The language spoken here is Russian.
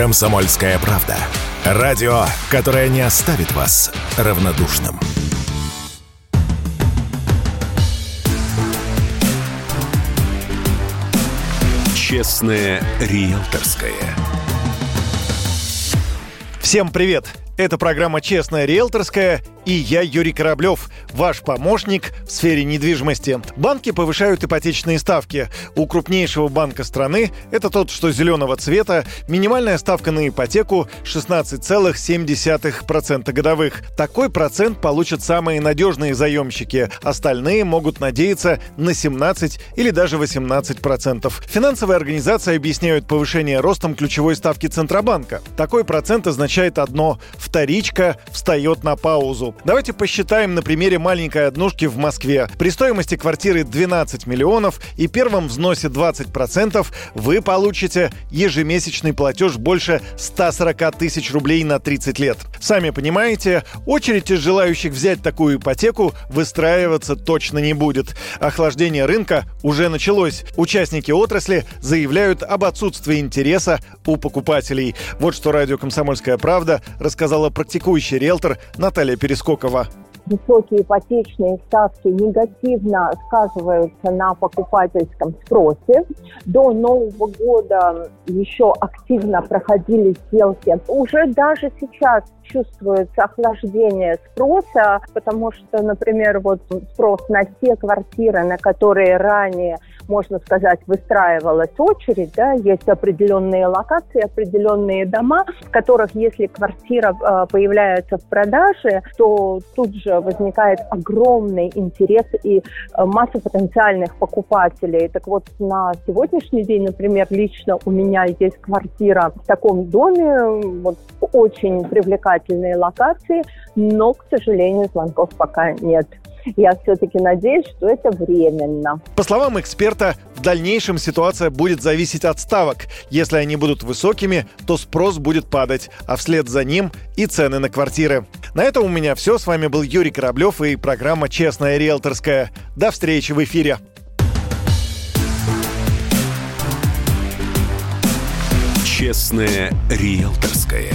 Комсомольская правда. Радио, которое не оставит вас равнодушным. Честное риэлторское. Всем привет! Это программа «Честная риэлторская» и я, Юрий Кораблев, ваш помощник в сфере недвижимости. Банки повышают ипотечные ставки. У крупнейшего банка страны, это тот, что зеленого цвета, минимальная ставка на ипотеку 16,7% годовых. Такой процент получат самые надежные заемщики. Остальные могут надеяться на 17 или даже 18%. Финансовые организации объясняют повышение ростом ключевой ставки Центробанка. Такой процент означает одно – вторичка встает на паузу. Давайте посчитаем на примере маленькой однушки в Москве. При стоимости квартиры 12 миллионов и первом взносе 20% вы получите ежемесячный платеж больше 140 тысяч рублей на 30 лет. Сами понимаете, очередь из желающих взять такую ипотеку выстраиваться точно не будет. Охлаждение рынка уже началось. Участники отрасли заявляют об отсутствии интереса у покупателей. Вот что радио «Комсомольская правда» рассказала практикующий риэлтор Наталья Перескокова высокие ипотечные ставки негативно сказываются на покупательском спросе. До Нового года еще активно проходили сделки. Уже даже сейчас чувствуется охлаждение спроса, потому что, например, вот спрос на те квартиры, на которые ранее, можно сказать, выстраивалась очередь, да, есть определенные локации, определенные дома, в которых, если квартира э, появляется в продаже, то тут же возникает огромный интерес и э, масса потенциальных покупателей. Так вот, на сегодняшний день, например, лично у меня есть квартира в таком доме, вот очень привлекательные локации, но, к сожалению, звонков пока нет. Я все-таки надеюсь, что это временно. По словам эксперта, в дальнейшем ситуация будет зависеть от ставок. Если они будут высокими, то спрос будет падать, а вслед за ним и цены на квартиры. На этом у меня все. С вами был Юрий Кораблев и программа «Честная риэлторская». До встречи в эфире. Честная риэлторская.